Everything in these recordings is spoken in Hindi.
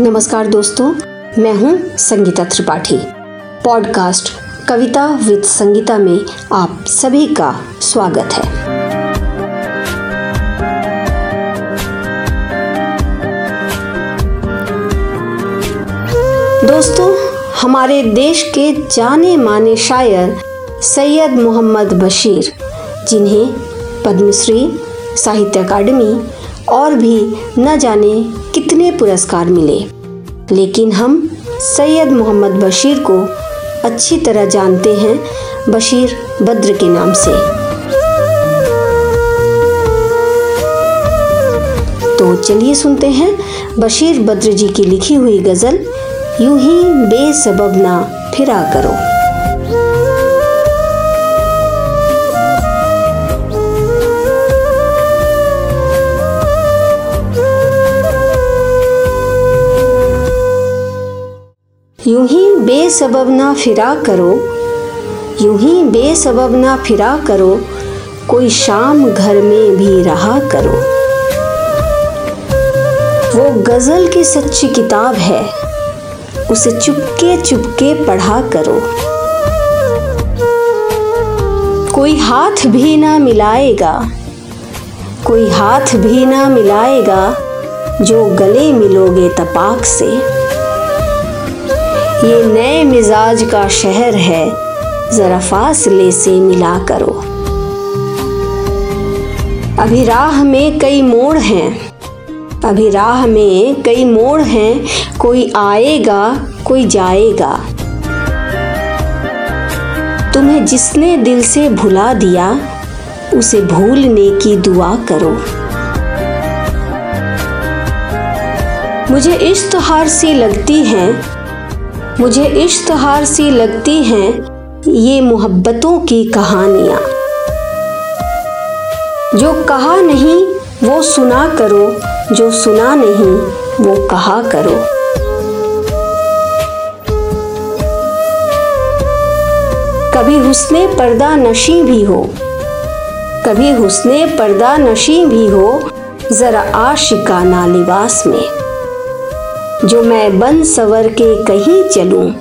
नमस्कार दोस्तों, मैं हूँ संगीता त्रिपाठी। पॉडकास्ट कविता विद संगीता में आप सभी का स्वागत है। दोस्तों, हमारे देश के जाने माने शायर सैयद मोहम्मद बशीर, जिन्हें पद्मश्री साहित्य अकादमी और भी न जाने कितने पुरस्कार मिले। लेकिन हम सैयद मोहम्मद बशीर को अच्छी तरह जानते हैं, बशीर बद्र के नाम से। तो चलिए सुनते हैं बशीर बद्र जी की लिखी हुई गज़ल, यूँ ही बेसबब ना फिरा करो। यूँ ही बेसबब ना फिरा करो, यूँ ही बेसबब ना फिरा करो, कोई शाम घर में भी रहा करो। वो गज़ल की सच्ची किताब है, उसे चुपके चुपके पढ़ा करो। कोई हाथ भी ना मिलाएगा, कोई हाथ भी ना मिलाएगा, जो गले मिलोगे तपाक से। ये नए मिजाज का शहर है। जरा फासले से मिला करो। अभी राह में कई मोड़ हैं। अभी राह में कई मोड़ हैं। कोई आएगा, कोई जाएगा। तुम्हें जिसने दिल से भुला दिया, उसे भूलने की दुआ करो। मुझे इश्तहार सी लगती हैं मुझे इश्तहार सी लगती हैं ये मोहब्बतों की कहानियाँ। जो कहा नहीं, वो सुना करो। जो सुना नहीं, वो कहा करो। कभी हुस्ने पर्दा नशी भी हो, कभी हुस्ने पर्दा नशी भी हो, जरा आशिकाना लिबास में। जो मैं बन सवर के कहीं चलूँ,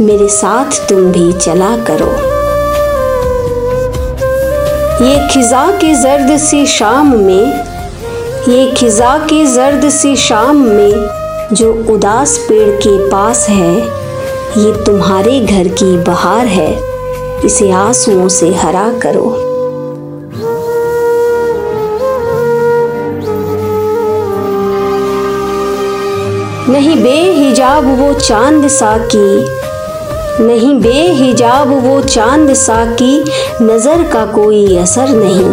मेरे साथ तुम भी चला करो। ये खिजा के जर्द सी शाम में, ये खिजा के जर्द सी शाम में जो उदास पेड़ के पास है, ये तुम्हारे घर की बहार है, इसे आंसुओं से हरा करो। नहीं बेहिजाब वो चाँद सा की नहीं बेहिजाब वो चाँद सा की नज़र का कोई असर नहीं।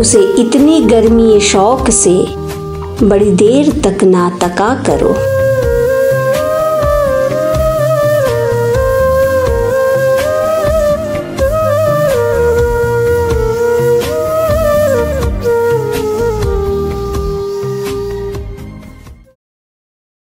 उसे इतनी गर्मी शौक से बड़ी देर तक ना तका करो।